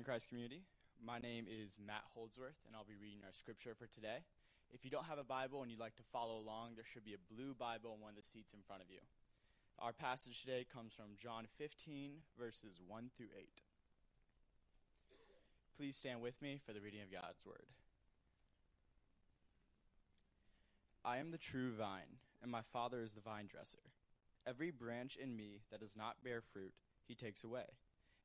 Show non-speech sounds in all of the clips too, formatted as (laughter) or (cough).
Morning, Christ community. My name is Matt Holdsworth, and I'll be reading our scripture for today. If you don't have a Bible and you'd like to follow along, there should be a blue Bible in one of the seats in front of you. Our passage today comes from John 15, verses 1 through 8. Please stand with me for the reading of God's word. I am the true vine, and my Father is the vine dresser. Every branch in me that does not bear fruit, he takes away.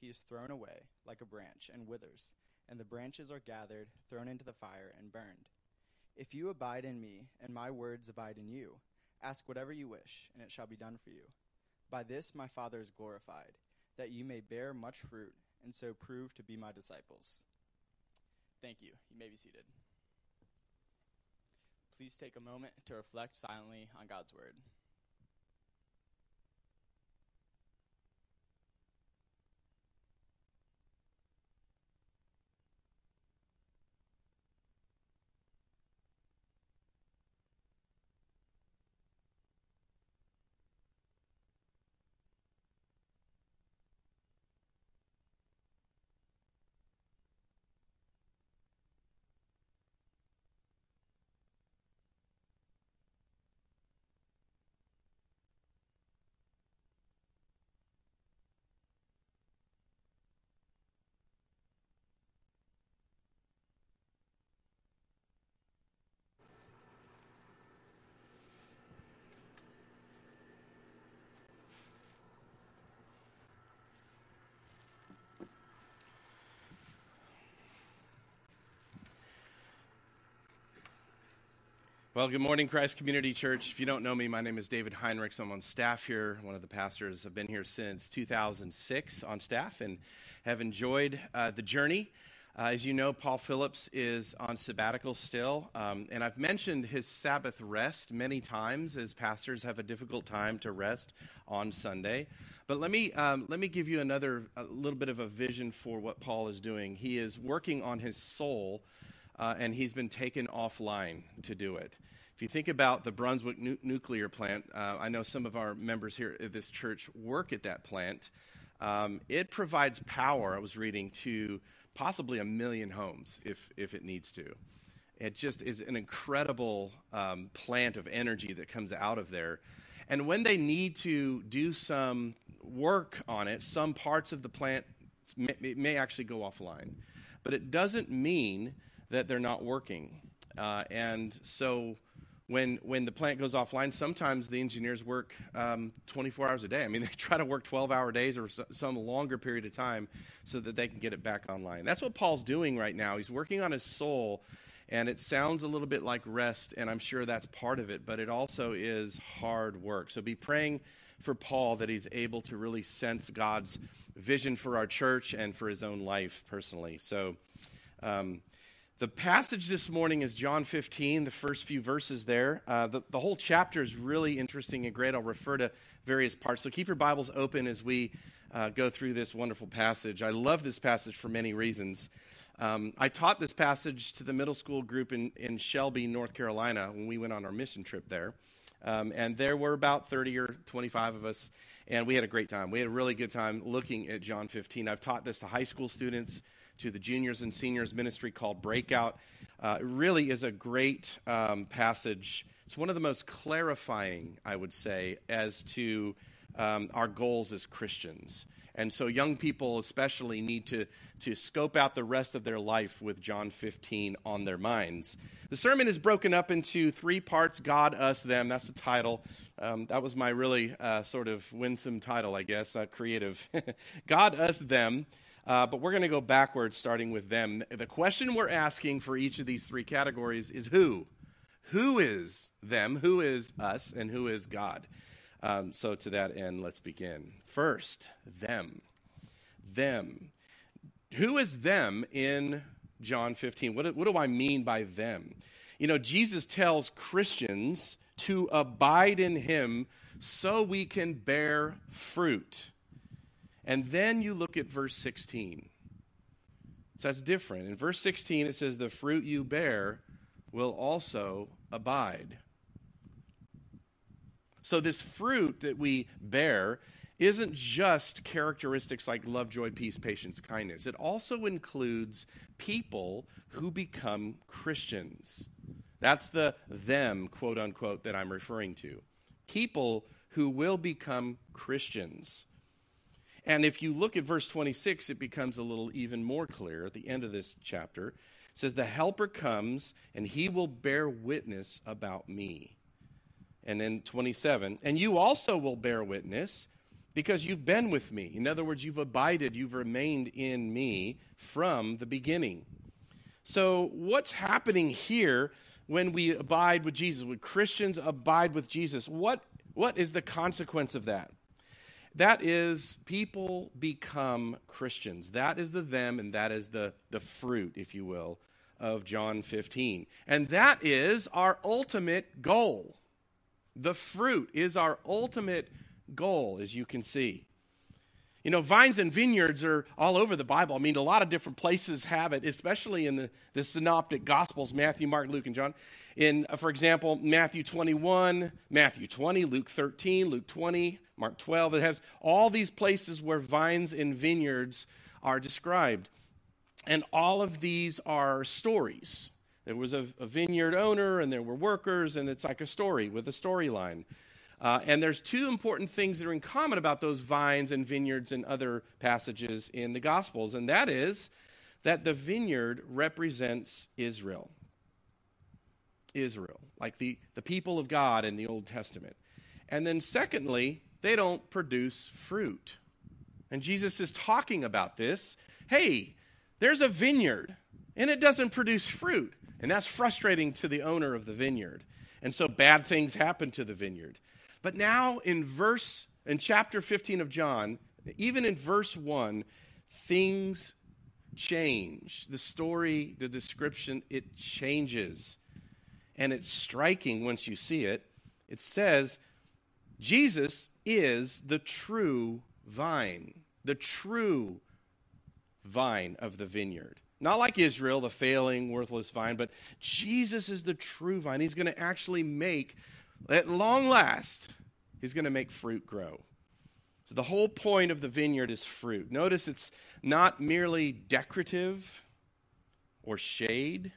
he is thrown away like a branch and withers, and the branches are gathered, thrown into the fire, and burned. If you abide in me, and my words abide in you, ask whatever you wish, and it shall be done for you. By this my Father is glorified, that you may bear much fruit, and so prove to be my disciples. Thank you. You may be seated. Please take a moment to reflect silently on God's word. Well, good morning, Christ Community Church. If you don't know me, my name is David Heinrichs. I'm on staff here, one of the pastors. I've been here since 2006 on staff and have enjoyed uh, the journey. Uh, as you know, Paul Phillips is on sabbatical still, um, and I've mentioned his Sabbath rest many times as pastors have a difficult time to rest on Sunday. But let me, um, let me give you another a little bit of a vision for what Paul is doing. He is working on his soul uh, and he's been taken offline to do it. If you think about the Brunswick nu- nuclear plant, uh, I know some of our members here at this church work at that plant. Um, it provides power, I was reading, to possibly a million homes if, if it needs to. It just is an incredible um, plant of energy that comes out of there. And when they need to do some work on it, some parts of the plant may, may actually go offline. But it doesn't mean that they're not working. Uh, and so when, when the plant goes offline, sometimes the engineers work um, 24 hours a day. I mean, (laughs) they try to work 12 hour days or some longer period of time so that they can get it back online. That's what Paul's doing right now. He's working on his soul, and it sounds a little bit like rest, and I'm sure that's part of it, but it also is hard work. So be praying for Paul that he's able to really sense God's vision for our church and for his own life personally. So, um, the passage this morning is John 15, the first few verses there. Uh, the, the whole chapter is really interesting and great. I'll refer to various parts. So keep your Bibles open as we uh, go through this wonderful passage. I love this passage for many reasons. Um, I taught this passage to the middle school group in, in Shelby, North Carolina, when we went on our mission trip there. Um, and there were about 30 or 25 of us, and we had a great time. We had a really good time looking at John 15. I've taught this to high school students to the juniors and seniors ministry called Breakout. Uh, it really is a great um, passage. It's one of the most clarifying, I would say, as to um, our goals as Christians. And so, young people especially need to, to scope out the rest of their life with John 15 on their minds. The sermon is broken up into three parts God, us, them. That's the title. Um, that was my really uh, sort of winsome title, I guess, uh, creative. (laughs) God, us, them. Uh, but we're going to go backwards, starting with them. The question we're asking for each of these three categories is who? Who is them? Who is us? And who is God? Um, so, to that end, let's begin. First, them. Them. who is them in John 15? What, what do I mean by them? You know, Jesus tells Christians to abide in him so we can bear fruit. And then you look at verse 16. So that's different. In verse 16, it says, The fruit you bear will also abide. So, this fruit that we bear isn't just characteristics like love, joy, peace, patience, kindness. It also includes people who become Christians. That's the them, quote unquote, that I'm referring to. People who will become Christians. And if you look at verse 26, it becomes a little even more clear at the end of this chapter. It says, The Helper comes, and he will bear witness about me. And then 27, and you also will bear witness because you've been with me. In other words, you've abided, you've remained in me from the beginning. So, what's happening here when we abide with Jesus? When Christians abide with Jesus, what, what is the consequence of that? That is, people become Christians. That is the them, and that is the, the fruit, if you will, of John 15. And that is our ultimate goal. The fruit is our ultimate goal, as you can see. You know, vines and vineyards are all over the Bible. I mean, a lot of different places have it, especially in the, the synoptic gospels Matthew, Mark, Luke, and John. In, uh, for example, Matthew 21, Matthew 20, Luke 13, Luke 20, Mark 12. It has all these places where vines and vineyards are described. And all of these are stories. There was a, a vineyard owner, and there were workers, and it's like a story with a storyline. Uh, and there's two important things that are in common about those vines and vineyards and other passages in the Gospels, and that is that the vineyard represents Israel. Israel, like the, the people of God in the Old Testament. And then, secondly, they don't produce fruit. And Jesus is talking about this. Hey, there's a vineyard, and it doesn't produce fruit. And that's frustrating to the owner of the vineyard. And so bad things happen to the vineyard. But now in verse in chapter 15 of John, even in verse 1, things change. The story, the description, it changes. And it's striking once you see it. It says, Jesus is the true vine, the true vine of the vineyard. Not like Israel, the failing, worthless vine, but Jesus is the true vine. He's going to actually make at long last, he's going to make fruit grow. So the whole point of the vineyard is fruit. Notice it's not merely decorative or shade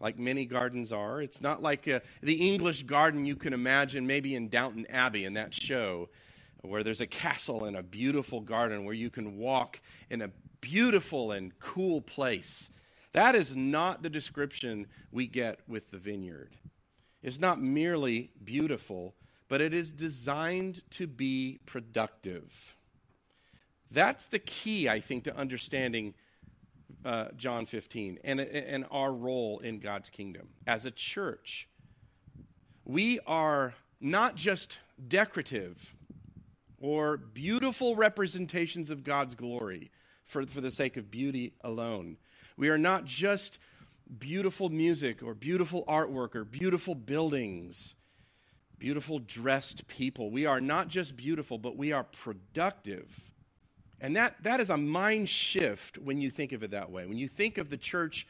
like many gardens are. It's not like uh, the English garden you can imagine maybe in Downton Abbey in that show where there's a castle and a beautiful garden where you can walk in a beautiful and cool place. That is not the description we get with the vineyard It's not merely beautiful, but it is designed to be productive. That's the key, I think, to understanding uh, John 15 and, and our role in God's kingdom. As a church, we are not just decorative or beautiful representations of God's glory for, for the sake of beauty alone. We are not just beautiful music or beautiful artwork or beautiful buildings, beautiful dressed people. We are not just beautiful, but we are productive. And that, that is a mind shift when you think of it that way. When you think of the church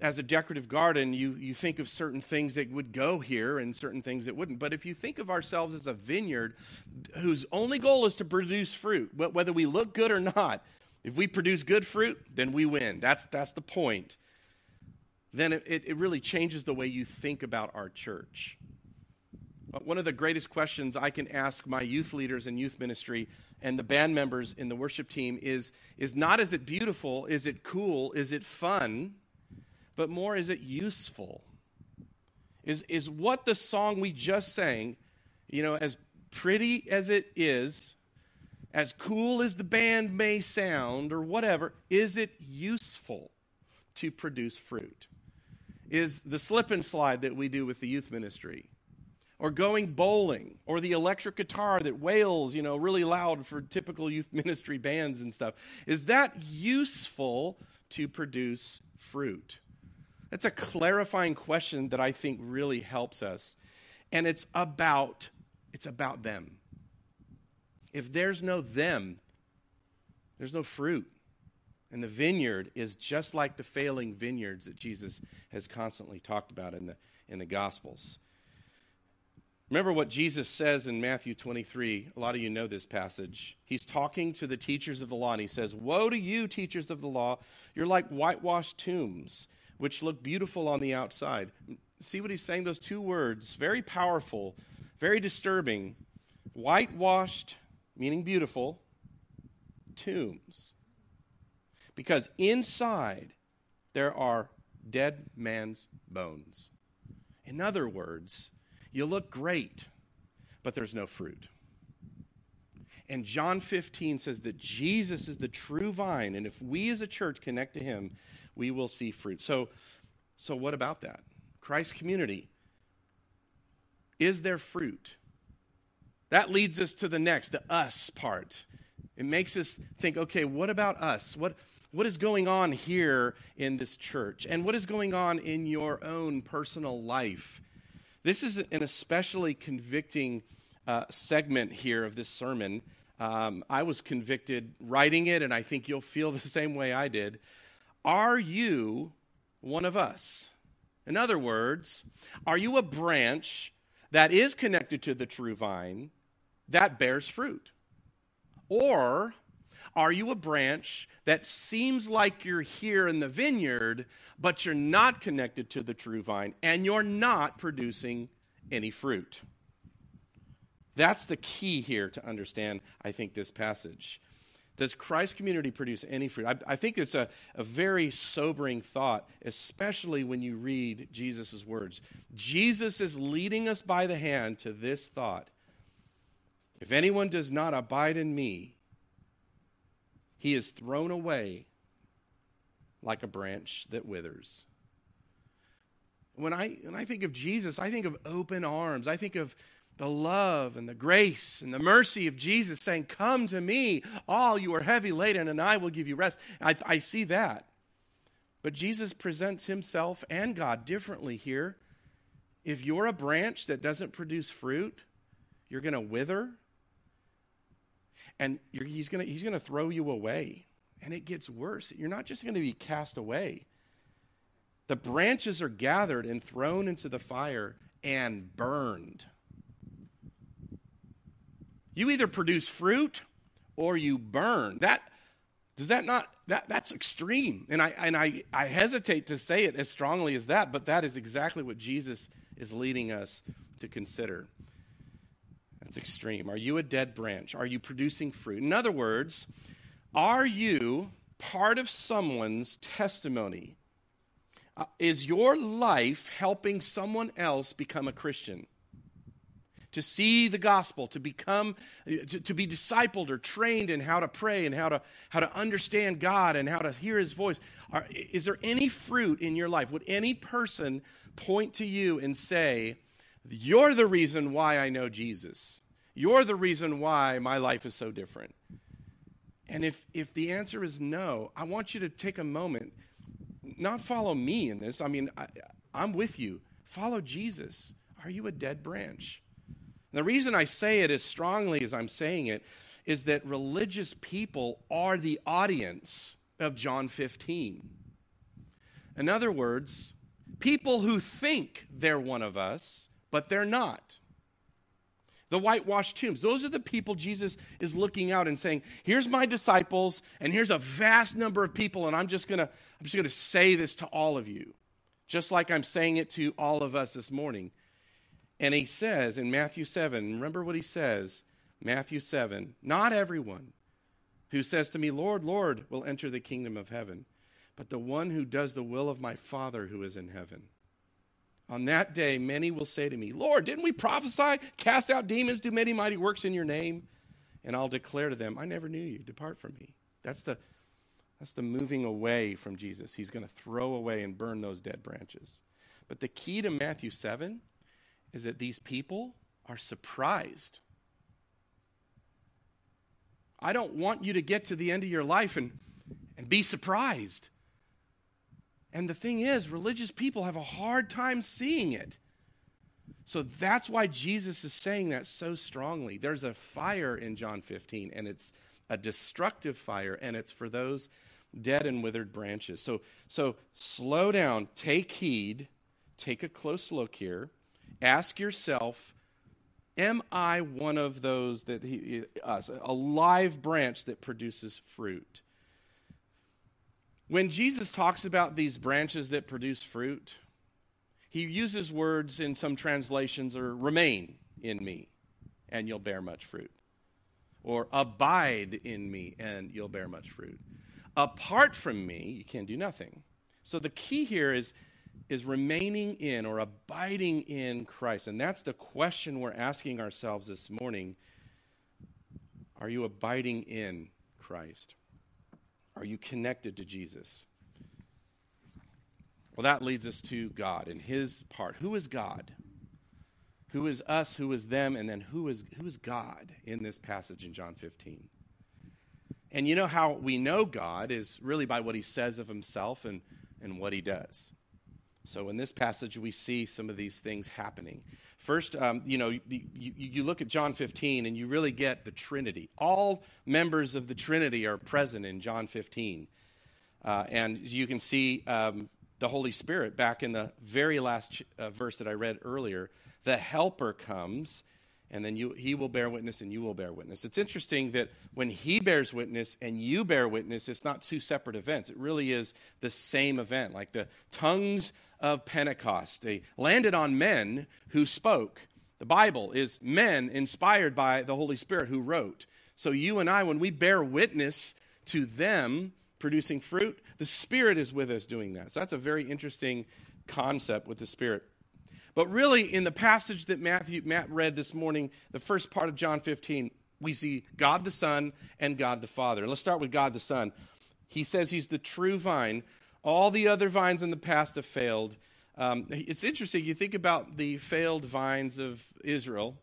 as a decorative garden, you, you think of certain things that would go here and certain things that wouldn't. But if you think of ourselves as a vineyard whose only goal is to produce fruit, whether we look good or not, if we produce good fruit, then we win. That's, that's the point then it, it really changes the way you think about our church. Uh, one of the greatest questions I can ask my youth leaders in youth ministry and the band members in the worship team is, is not is it beautiful, is it cool, is it fun, but more is it useful? Is, is what the song we just sang, you know, as pretty as it is, as cool as the band may sound, or whatever, is it useful to produce fruit? is the slip and slide that we do with the youth ministry. or going bowling or the electric guitar that wails, you know, really loud for typical youth ministry bands and stuff, is that useful to produce fruit? That's a clarifying question that I think really helps us. And it's about it's about them. If there's no them, there's no fruit. And the vineyard is just like the failing vineyards that Jesus has constantly talked about in the, in the Gospels. Remember what Jesus says in Matthew 23. A lot of you know this passage. He's talking to the teachers of the law, and he says, Woe to you, teachers of the law! You're like whitewashed tombs, which look beautiful on the outside. See what he's saying? Those two words, very powerful, very disturbing. Whitewashed, meaning beautiful, tombs. Because inside there are dead man's bones. In other words, you look great, but there's no fruit. And John 15 says that Jesus is the true vine, and if we as a church connect to him, we will see fruit. So, so what about that? Christ community, is there fruit? That leads us to the next, the us part. It makes us think, okay, what about us? What, what is going on here in this church? And what is going on in your own personal life? This is an especially convicting uh, segment here of this sermon. Um, I was convicted writing it, and I think you'll feel (laughs) the same way I did. Are you one of us? In other words, are you a branch that is connected to the true vine that bears fruit? Or are you a branch that seems like you're here in the vineyard, but you're not connected to the true vine and you're not producing any fruit? That's the key here to understand, I think, this passage. Does Christ's community produce any fruit? I, I think it's a, a very sobering thought, especially when you read Jesus' words. Jesus is leading us by the hand to this thought If anyone does not abide in me, he is thrown away like a branch that withers. When I, when I think of Jesus, I think of open arms. I think of the love and the grace and the mercy of Jesus saying, Come to me, all you are heavy laden, and I will give you rest. I, I see that. But Jesus presents himself and God differently here. If you're a branch that doesn't produce fruit, you're going to wither and he's going he's gonna throw you away. And it gets worse. You're not just going to be cast away. The branches are gathered and thrown into the fire and burned. You either produce fruit or you burn. That does that not that that's extreme. And I and I, I hesitate to say it as strongly as that, but that is exactly what Jesus is leading us to consider. That's extreme. Are you a dead branch? Are you producing fruit? In other words, are you part of someone's testimony? Uh, is your life helping someone else become a Christian? To see the gospel, to become, to, to, be discipled or trained in how to pray and how to, how to understand God and how to hear his voice. Are, is there any fruit in your life? Would any person point to you and say, you're the reason why I know Jesus. You're the reason why my life is so different. And if, if the answer is no, I want you to take a moment, not follow me in this. I mean, I, I'm with you. Follow Jesus. Are you a dead branch? And the reason I say it as strongly as I'm saying it is that religious people are the audience of John 15. In other words, people who think they're one of us but they're not. The whitewashed tombs, those are the people Jesus is looking out and saying, Here's my disciples, and here's a vast number of people, and I'm just gonna, I'm just gonna say this to all of you, just like I'm saying it to all of us this morning. And he says in Matthew 7, remember what he says, Matthew 7, not everyone who says to me, Lord, Lord, will enter the kingdom of heaven, but the one who does the will of my Father who is in heaven. On that day, many will say to me, Lord, didn't we prophesy, cast out demons, do many mighty works in your name? And I'll declare to them, I never knew you. Depart from me. That's the, that's the moving away from Jesus. He's going to throw away and burn those dead branches. But the key to Matthew 7 is that these people are surprised. I don't want you to get to the end of your life and, and be surprised. And the thing is, religious people have a hard time seeing it. So that's why Jesus is saying that so strongly. There's a fire in John 15, and it's a destructive fire, and it's for those dead and withered branches. So, so slow down, take heed, take a close look here. Ask yourself, am I one of those that he, us, a live branch that produces fruit? When Jesus talks about these branches that produce fruit, he uses words in some translations or remain in me and you'll bear much fruit. Or abide in me and you'll bear much fruit. Apart from me you can do nothing. So the key here is is remaining in or abiding in christ. And that's the question we're asking ourselves this morning. Are you abiding in christ are you connected to jesus well, that leads us to God and his part. Who is God? Who is us? Who is them? And then who is, who is God in this passage in John 15? And you know how we know God is really by what he says of himself and, and what he does. So in this passage, we see some of these things happening. First, um, you know, you, you, look at John 15 and you really get the Trinity. All members of the Trinity are present in John 15. Uh, and you can see um, the Holy Spirit back in the very last uh, verse that I read earlier. The Helper comes, and then you, he will bear witness, and you will bear witness. It's interesting that when he bears witness and you bear witness, it's not two separate events. It really is the same event, like the tongues of Pentecost. They landed on men who spoke. The Bible is men inspired by the Holy Spirit who wrote. So you and I, when we bear witness to them, producing fruit. The Spirit is with us doing that. So that's a very interesting concept with the Spirit. But really, in the passage that Matthew, Matt read this morning, the first part of John 15, we see God the Son and God the Father. And let's start with God the Son. He says he's the true vine. All the other vines in the past have failed. Um, it's interesting. You think about the failed vines of Israel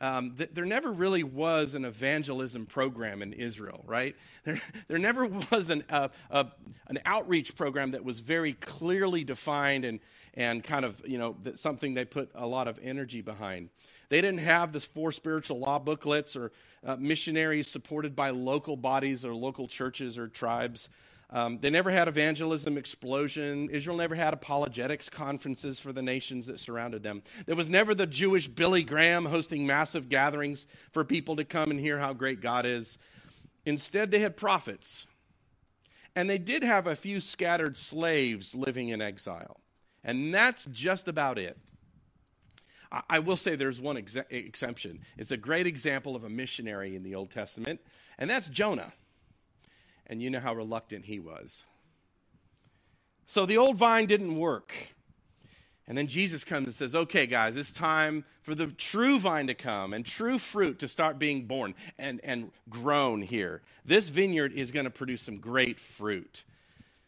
um, th- there never really was an evangelism program in Israel, right? There, (laughs) there never was an, uh, an outreach program that was very clearly defined and, and kind of, you know, something they put a lot of energy behind. They didn't have this four spiritual law booklets or uh, missionaries supported by local bodies or local churches or tribes. Um, they never had evangelism explosion. Israel never had apologetics conferences for the nations that surrounded them. There was never the Jewish Billy Graham hosting massive gatherings for people to come and hear how great God is. Instead, they had prophets. And they did have a few scattered slaves living in exile. And that's just about it. I, I will say there's one ex- exemption. It's a great example of a missionary in the Old Testament, and that's Jonah and you know how reluctant he was. So the old vine didn't work. And then Jesus comes and says, Okay, guys, it's time for the true vine to come and true fruit to start being born and, and grown here. This vineyard is going to produce some great fruit.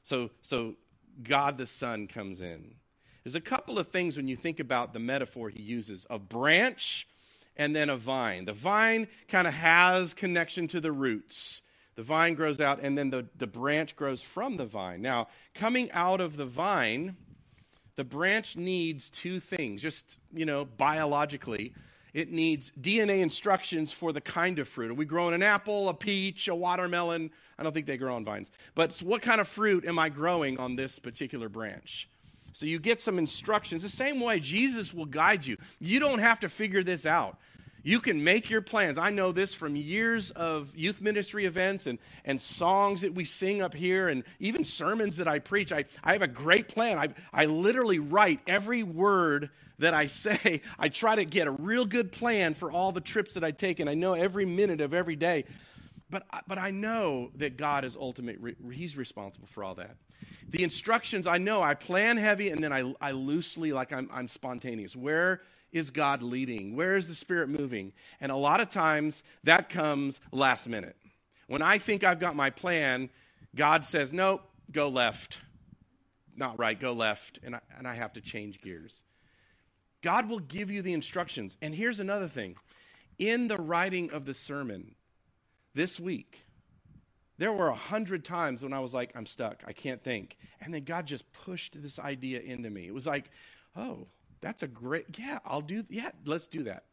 So, so God the Son comes in. There's a couple of things when you think about the metaphor he uses a branch and then a vine. The vine kind of has connection to the roots. The vine grows out, and then the, the branch grows from the vine. Now, coming out of the vine, the branch needs two things, just, you know, biologically. It needs DNA instructions for the kind of fruit. Are we growing an apple, a peach, a watermelon? I don't think they grow on vines. But what kind of fruit am I growing on this particular branch? So you get some instructions. The same way Jesus will guide you. You don't have to figure this out. You can make your plans. I know this from years of youth ministry events and, and songs that we sing up here and even sermons that I preach. I, I have a great plan. I, I literally write every word that I say. (laughs) I try to get a real good plan for all the trips that I take, and I know every minute of every day. But, but I know that God is ultimate, He's responsible for all that. The instructions, I know I plan heavy and then I, I loosely, like I'm, I'm spontaneous. Where is God leading? Where is the Spirit moving? And a lot of times that comes last minute. When I think I've got my plan, God says, nope, go left. Not right, go left. And I, and I have to change gears. God will give you the instructions. And here's another thing in the writing of the sermon this week, there were a hundred times when I was like, I'm stuck, I can't think. And then God just pushed this idea into me. It was like, oh, that's a great, yeah, I'll do, yeah, let's do that.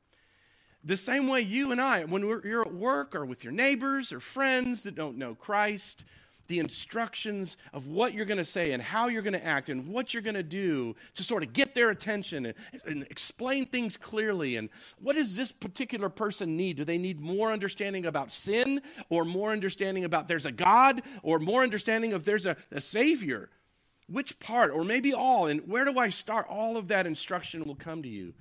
The same way you and I, when you're at work or with your neighbors or friends that don't know Christ, the instructions of what you're going to say and how you're going to act and what you're going to do to sort of get their attention and, and, explain things clearly. And what does this particular person need? Do they need more understanding about sin or more understanding about there's a God or more understanding of there's a, a Savior? Which part, or maybe all, and where do I start? All of that instruction will come to you.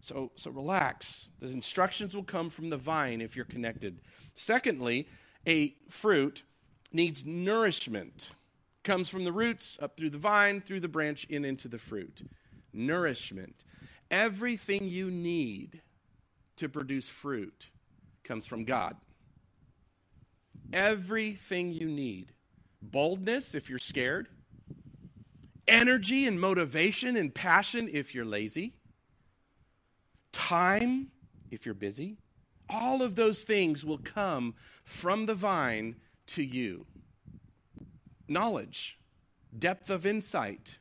So, so relax. The instructions will come from the vine if you're connected. Secondly, a fruit needs nourishment. Comes from the roots, up through the vine, through the branch, in into the fruit. Nourishment. Everything you need to produce fruit comes from God. Everything you need. Boldness if you're scared, energy and motivation and passion if you're lazy, time if you're busy. All of those things will come from the vine to you knowledge, depth of insight,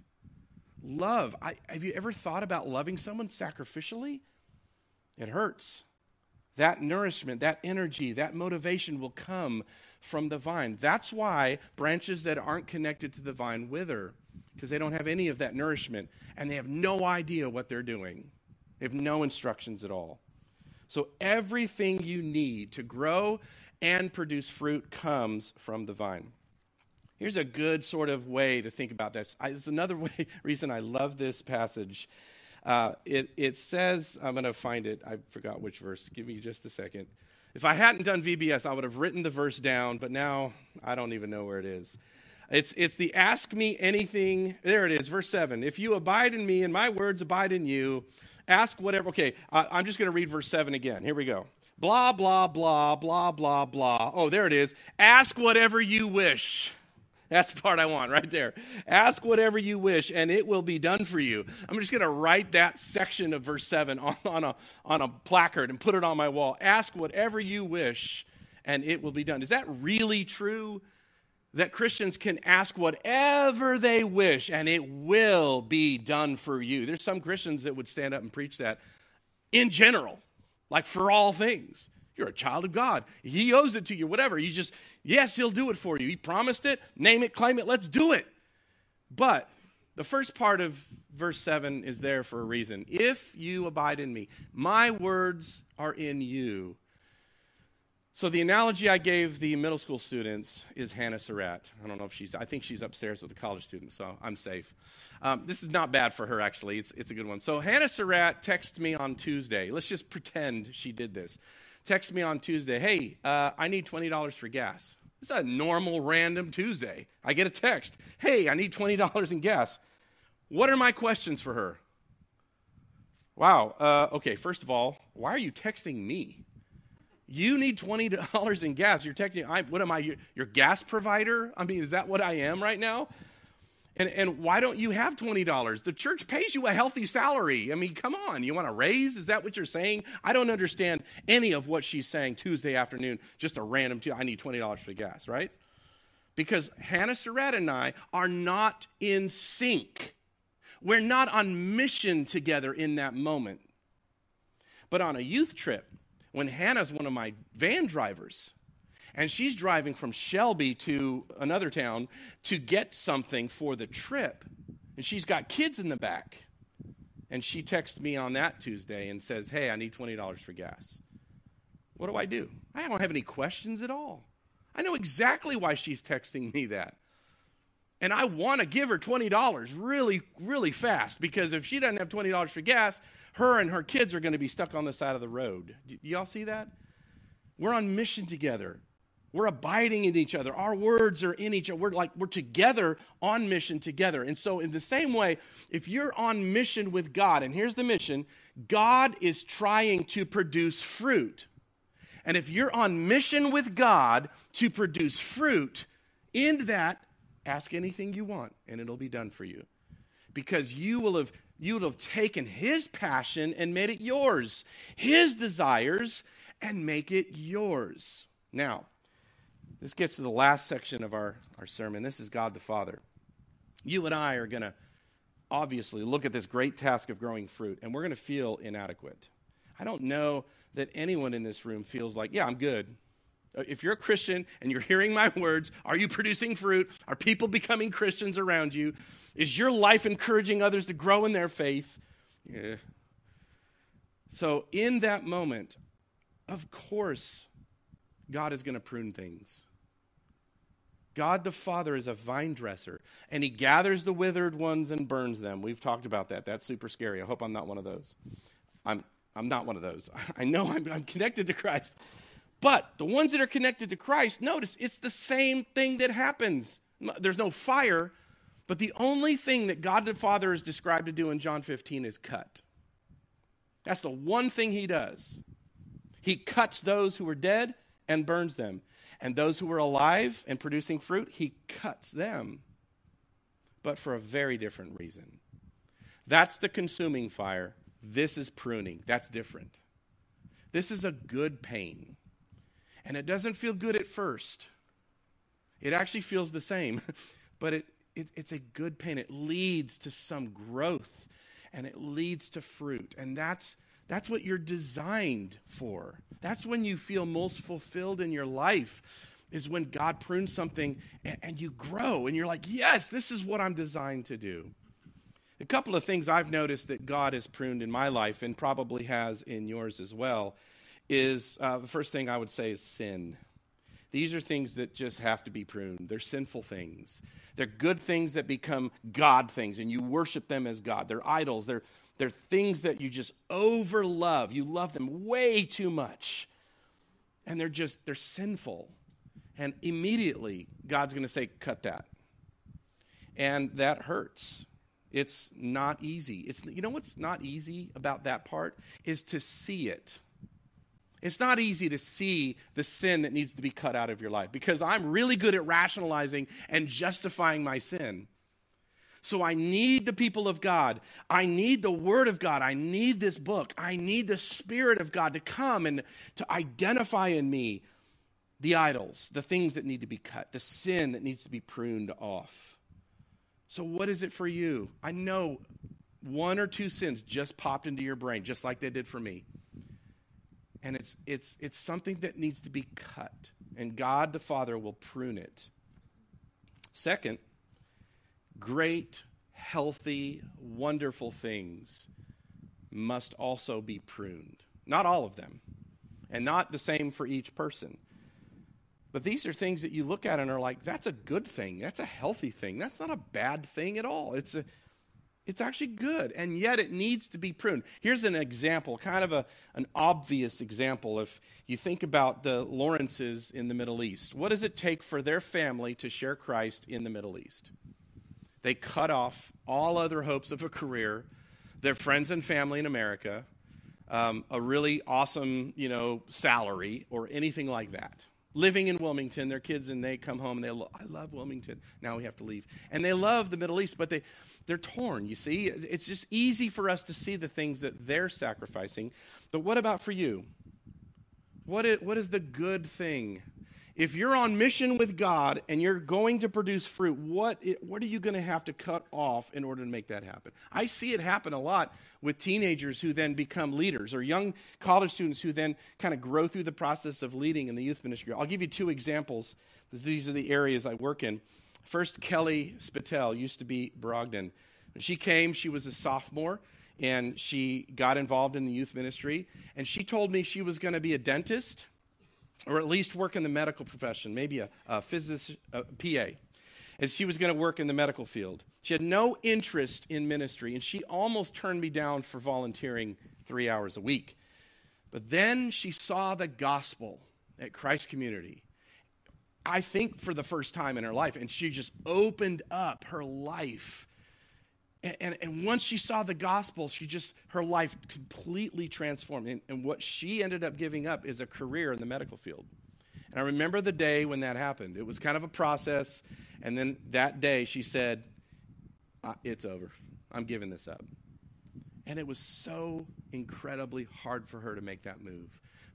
love. I, have you ever thought about loving someone sacrificially? It hurts. That nourishment, that energy, that motivation will come from the vine. That's why branches that aren't connected to the vine wither, because they don't have any of that nourishment and they have no idea what they're doing. They have no instructions at all. So, everything you need to grow and produce fruit comes from the vine. Here's a good sort of way to think about this. I, it's another (laughs) way, reason I love this passage. Uh, it, it says, I'm going to find it. I forgot which verse. Give me just a second. If I hadn't done VBS, I would have written the verse down, but now I don't even know where it is. It's, it's the ask me anything. There it is, verse 7. If you abide in me and my words abide in you, ask whatever. Okay, I'm just going to read verse 7 again. Here we go. Blah, blah, blah, blah, blah, blah. Oh, there it is. Ask whatever you wish. That's the part I want right there. Ask whatever you wish, and it will be done for you. I'm just going to write that section of verse 7 (laughs) on, on, a, on a placard and put it on my wall. Ask whatever you wish, and it will be done. Is that really true? That Christians can ask whatever they wish, and it will be done for you. There's some Christians that would stand up and preach that in general like for all things. You're a child of God. He owes it to you, whatever. You just, yes, He'll do it for you. He promised it, name it, claim it, let's do it. But the first part of verse 7 is there for a reason. If you abide in me, my words are in you. So the analogy I gave the middle school students is Hannah Surratt. I don't know if she's, I think she's upstairs with the college students, so I'm safe. Um, this is not bad for her, actually. It's, it's a good one. So Hannah Surratt texted me on Tuesday. Let's just pretend she did this. Text me on Tuesday, hey, uh, I need $20 for gas. It's a normal, random Tuesday. I get a text, hey, I need $20 in gas. What are my questions for her? Wow. Uh, okay, first of all, why are you texting me? You need $20 in gas. You're texting, I, what am I, your, your gas provider? I mean, is that what I am right now? And, and why don't you have $20? The church pays you a healthy salary. I mean, come on. You want a raise? Is that what you're saying? I don't understand any of what she's saying Tuesday afternoon, just a random, two, I need $20 for gas, right? Because Hannah Surratt and I are not in sync. We're not on mission together in that moment. But on a youth trip, when Hannah's one of my van drivers, and she's driving from Shelby to another town to get something for the trip. And she's got kids in the back. And she texts me on that Tuesday and says, Hey, I need $20 for gas. What do I do? I don't have any questions at all. I know exactly why she's texting me that. And I want to give her $20 really, really fast because if she doesn't have $20 for gas, her and her kids are going to be stuck on the side of the road. Do y'all see that? We're on mission together. We're abiding in each other. Our words are in each other. We're like we're together on mission together. And so in the same way, if you're on mission with God, and here's the mission, God is trying to produce fruit. And if you're on mission with God to produce fruit, in that ask anything you want and it'll be done for you. Because you will have you would have taken his passion and made it yours, his desires and make it yours. Now, this gets to the last section of our, our sermon. This is God the Father. You and I are going to obviously look at this great task of growing fruit, and we're going to feel inadequate. I don't know that anyone in this room feels like, yeah, I'm good. Uh, if you're a Christian and you're hearing my (laughs) words, are you producing fruit? Are people becoming Christians around you? Is your life encouraging others to grow in their faith? Yeah. So, in that moment, of course, God is going to prune things. God the Father is a vine dresser, and He gathers the withered ones and burns them. We've talked about that. That's super scary. I hope I'm not one of those. I'm, I'm not one of those. (laughs) I know I'm, I'm connected to Christ. But the ones that are connected to Christ, notice it's the same thing that happens. There's no fire, but the only thing that God the Father is described to do in John 15 is cut. That's the one thing He does. He cuts those who are dead and burns them. And those who are alive and producing fruit, he cuts them. But for a very different reason. That's the consuming fire. This is pruning. That's different. This is a good pain. And it doesn't feel good at first. It actually feels the same, (laughs) but it, it, it's a good pain. It leads to some growth and it leads to fruit. And that's that's what you're designed for. That's when you feel most fulfilled in your life, is when God prunes something and, and, you grow and you're like, yes, this is what I'm designed to do. A couple of things I've noticed that God has pruned in my life and probably has in yours as well is uh, the first thing I would say is sin. These are things that just have to be pruned. They're sinful things. They're good things that become God things, and you worship them as God. They're idols. They're they're things that you just over love. You love them way too much. And they're just, they're sinful. And immediately, God's going to say, cut that. And that hurts. It's not easy. It's, you know what's not easy about that part? Is to see it. It's not easy to see the sin that needs to be cut out of your life because I'm really good at rationalizing and justifying my sin. So I need the people of God. I need the Word of God. I need this book. I need the Spirit of God to come and to identify in me the idols, the things that need to be cut, the sin that needs to be pruned off. So, what is it for you? I know one or two sins just popped into your brain, just like they did for me. And it's, it's, it's something that needs to be cut, and God the Father will prune it. Second, great, healthy, wonderful things must also be pruned. Not all of them, and not the same for each person. But these are things that you look at and are like, that's a good thing. That's a healthy thing. That's not a bad thing at all. It's a it's actually good, and yet it needs to be pruned. Here's an example, kind of a, an obvious example. If you think about the Lawrences in the Middle East, what does it take for their family to share Christ in the Middle East? They cut off all other hopes of a career, their friends and family in America, um, a really awesome, you know, salary or anything like that. Living in Wilmington, their kids and they come home and they, lo- I love Wilmington. Now we have to leave, and they love the Middle East, but they, they're torn. You see, it's just easy for us to see the things that they're sacrificing. But what about for you? What is, what is the good thing if you're on mission with God and you're going to produce fruit, what, what are you going to have to cut off in order to make that happen? I see it happen a lot with teenagers who then become leaders or young college students who then kind of grow through the process of leading in the youth ministry. I'll give you two examples. These are the areas I work in. First, Kelly Spatel used to be Brogden. When she came, she was a sophomore and she got involved in the youth ministry. And she told me she was going to be a dentist or at least work in the medical profession, maybe a, a physicist, a PA. And she was going to work in the medical field. She had no interest in ministry, and she almost turned me down for volunteering three hours a week. But then she saw the gospel at Christ Community, I think for the first time in her life, and she just opened up her life and, and, and, once she saw the gospel, she just, her life completely transformed. And, and what she ended up giving up is a career in the medical field. And I remember the day when that happened. It was kind of a process. And then that day she said, It's over. I'm giving this up. And it was so incredibly hard for her to make that move.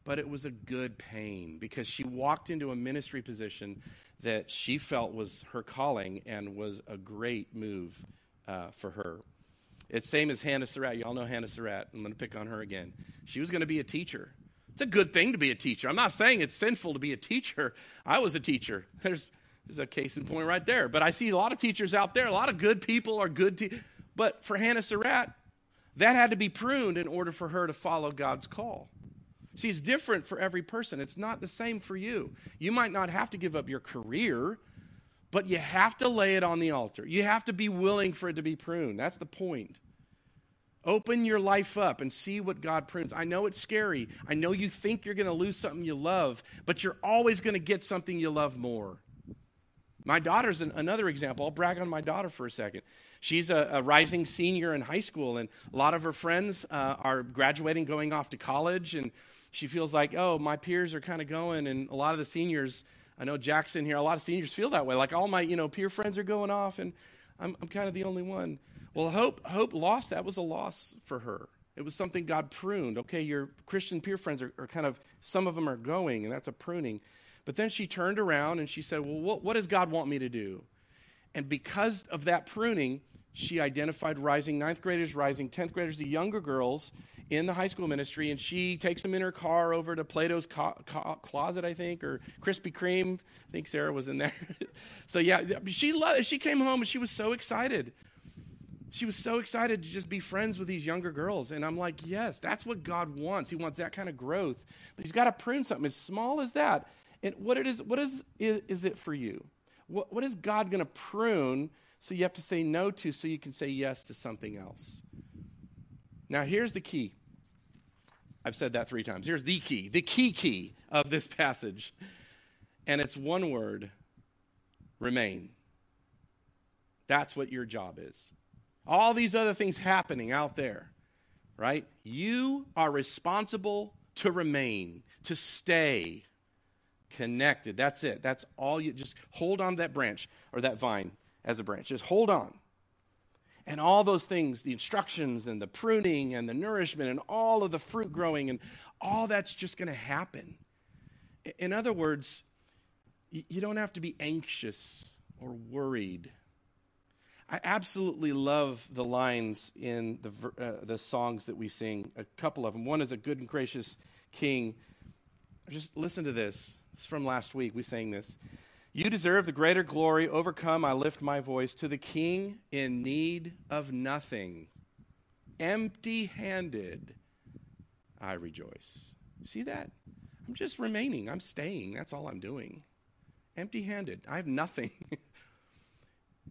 But it was a good pain because she walked into a ministry position that she felt was her calling and was a great move uh, for her. It's same as Hannah Surratt. Y'all know Hannah Surratt. I'm going to pick on her again. She was going to be a teacher. It's a good thing to be a teacher. I'm not saying it's sinful to be a teacher. I was a teacher. (laughs) There's, there's a case in point right there. But I see a lot of teachers out there. A lot of good people are good. Te- but for Hannah Surratt, that had to be pruned in order for her to follow God's call. See, it's different for every person. It's not the same for you. You might not have to give up your career, but you have to lay it on the altar. You have to be willing for it to be pruned. That's the point. Open your life up and see what God prunes. I know it's scary. I know you think you're going to lose something you love, but you're always going to get something you love more. My daughter's an, another example. I'll brag on my daughter for a second. She's a, a rising senior in high school, and a lot of her friends uh, are graduating, going off to college, and she feels like, oh, my peers are kind of going, and a lot of the seniors, I know Jackson here, a lot of seniors feel that way. Like all my, you know, peer friends are going off, and I'm, I'm kind of the only one. Well, Hope, Hope lost. That was a loss for her. It was something God pruned. Okay, your Christian peer friends are, are kind of, some of them are going, and that's a pruning. But then she turned around and she said, Well, what, what does God want me to do? And because of that pruning, she identified rising ninth graders, rising 10th graders, the younger girls in the high school ministry, and she takes them in her car over to Plato's co- co- closet, I think, or Krispy Kreme. I think Sarah was in there. (laughs) so yeah, she loved, she came home and she was so excited. She was so excited to just be friends with these younger girls. And I'm like, yes, that's what God wants. He wants that kind of growth. But He's got to prune something as small as that. And what it is, what is, is, is it for you? What, what is God going to prune so you have to say no to so you can say yes to something else? Now, here's the key. I've said that three times. Here's the key, the key key of this passage. And it's one word remain. That's what your job is. All these other things happening out there, right? You are responsible to remain, to stay connected. That's it. That's all you just hold on to that branch or that vine as a branch. Just hold on. And all those things, the instructions and the pruning and the nourishment and all of the fruit growing and all that's just going to happen. In other words, you don't have to be anxious or worried. I absolutely love the lines in the, uh, the songs that we sing, a couple of them. One is A Good and Gracious King. Just listen to this. It's from last week. We sang this. You deserve the greater glory. Overcome, I lift my voice to the king in need of nothing. Empty handed, I rejoice. See that? I'm just remaining. I'm staying. That's all I'm doing. Empty handed. I have nothing.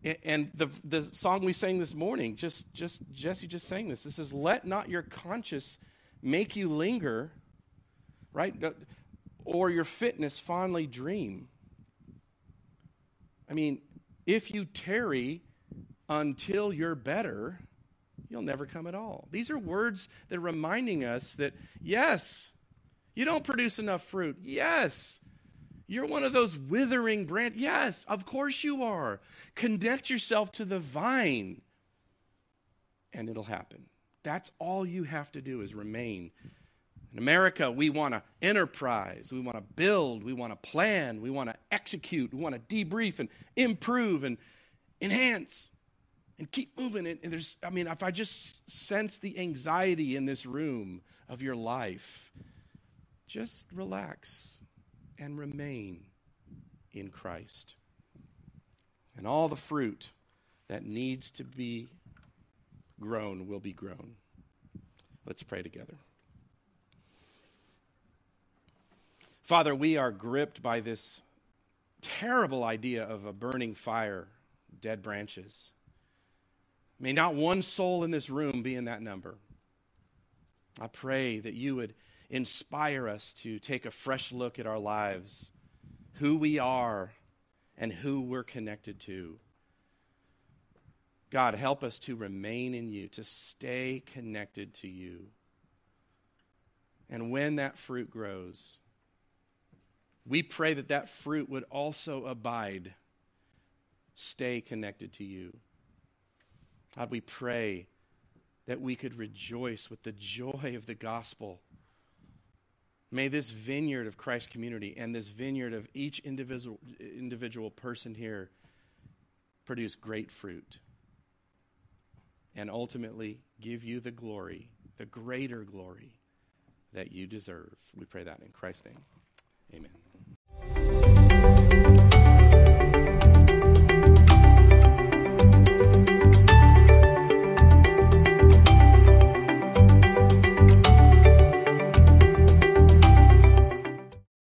(laughs) and the, the song we sang this morning, just, just Jesse just sang this. This says, Let not your conscience make you linger, right? Or your fitness fondly dream. I mean, if you tarry until you're better, you'll never come at all. These are words that are reminding us that, yes, you don't produce enough fruit. Yes, you're one of those withering branch. Yes, of course you are. Connect yourself to the vine, and it'll happen. That's all you have to do is remain in America, we want to enterprise, we want to build, we want to plan, we want to execute, we want to debrief and improve and enhance and keep moving. And, there's, I mean, if I just sense the anxiety in this room of your life, just relax and remain in Christ. And all the fruit that needs to be grown will be grown. Let's pray together. Father, we are gripped by this terrible idea of a burning fire, dead branches. May not one soul in this room be in that number. I pray that you would inspire us to take a fresh look at our lives, who we are, and who we're connected to. God, help us to remain in you, to stay connected to you. And when that fruit grows, we pray that that fruit would also abide, stay connected to you. God, we pray that we could rejoice with the joy of the gospel. May this vineyard of Christ community and this vineyard of each individual, individual person here produce great fruit and ultimately give you the glory, the greater glory that you deserve. We pray that in Christ's name. Amen. Bye.